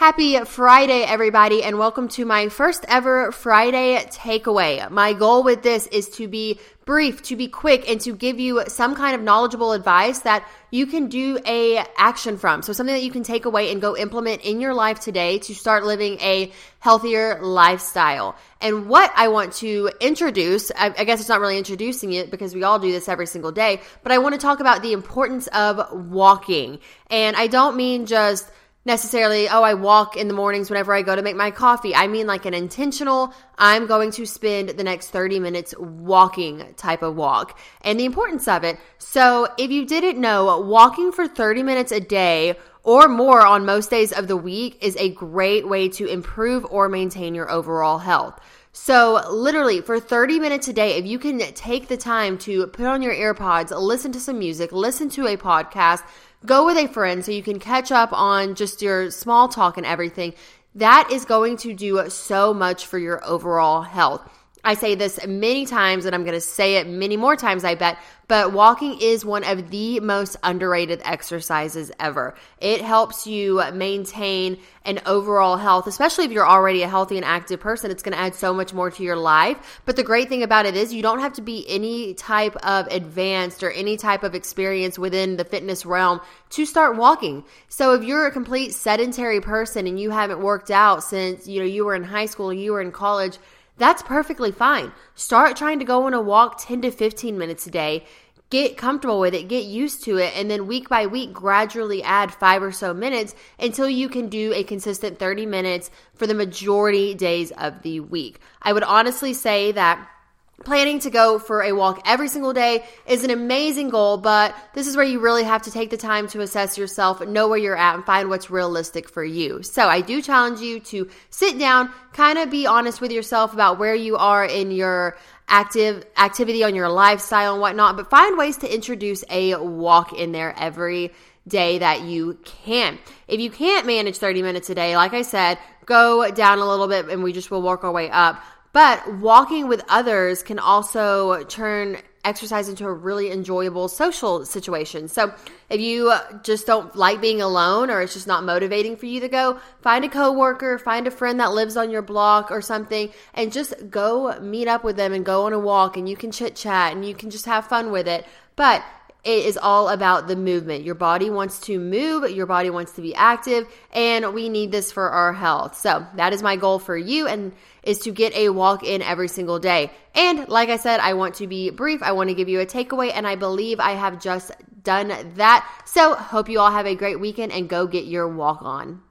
Happy Friday, everybody, and welcome to my first ever Friday takeaway. My goal with this is to be brief, to be quick, and to give you some kind of knowledgeable advice that you can do a action from. So something that you can take away and go implement in your life today to start living a healthier lifestyle. And what I want to introduce, I, guess it's not really introducing it because we all do this every single day, but I want to talk about the importance of walking. And I don't mean just necessarily, oh, I walk in the mornings whenever I go to make my coffee. I mean like an intentional, I'm going to spend the next 30 minutes walking type of walk and the importance of it. So if you didn't know, walking for 30 minutes a day or more on most days of the week is a great way to improve or maintain your overall health. So, literally, for 30 minutes a day, if you can take the time to put on your earpods, listen to some music, listen to a podcast, go with a friend so you can catch up on just your small talk and everything, that is going to do so much for your overall health. I say this many times and I'm going to say it many more times, I bet, but walking is one of the most underrated exercises ever. It helps you maintain an overall health, especially if you're already a healthy and active person. It's going to add so much more to your life. But the great thing about it is you don't have to be any type of advanced or any type of experience within the fitness realm to start walking. So if you're a complete sedentary person and you haven't worked out since, you know, you were in high school, you were in college, that's perfectly fine. Start trying to go on a walk 10 to 15 minutes a day. Get comfortable with it, get used to it, and then week by week, gradually add five or so minutes until you can do a consistent 30 minutes for the majority days of the week. I would honestly say that Planning to go for a walk every single day is an amazing goal, but this is where you really have to take the time to assess yourself, know where you're at, and find what's realistic for you. So I do challenge you to sit down, kind of be honest with yourself about where you are in your active activity on your lifestyle and whatnot, but find ways to introduce a walk in there every day that you can. If you can't manage 30 minutes a day, like I said, go down a little bit and we just will work our way up. But walking with others can also turn exercise into a really enjoyable social situation. So if you just don't like being alone or it's just not motivating for you to go, find a coworker, find a friend that lives on your block or something and just go meet up with them and go on a walk and you can chit chat and you can just have fun with it. But it is all about the movement. Your body wants to move, your body wants to be active, and we need this for our health. So, that is my goal for you and is to get a walk in every single day. And like I said, I want to be brief. I want to give you a takeaway and I believe I have just done that. So, hope you all have a great weekend and go get your walk on.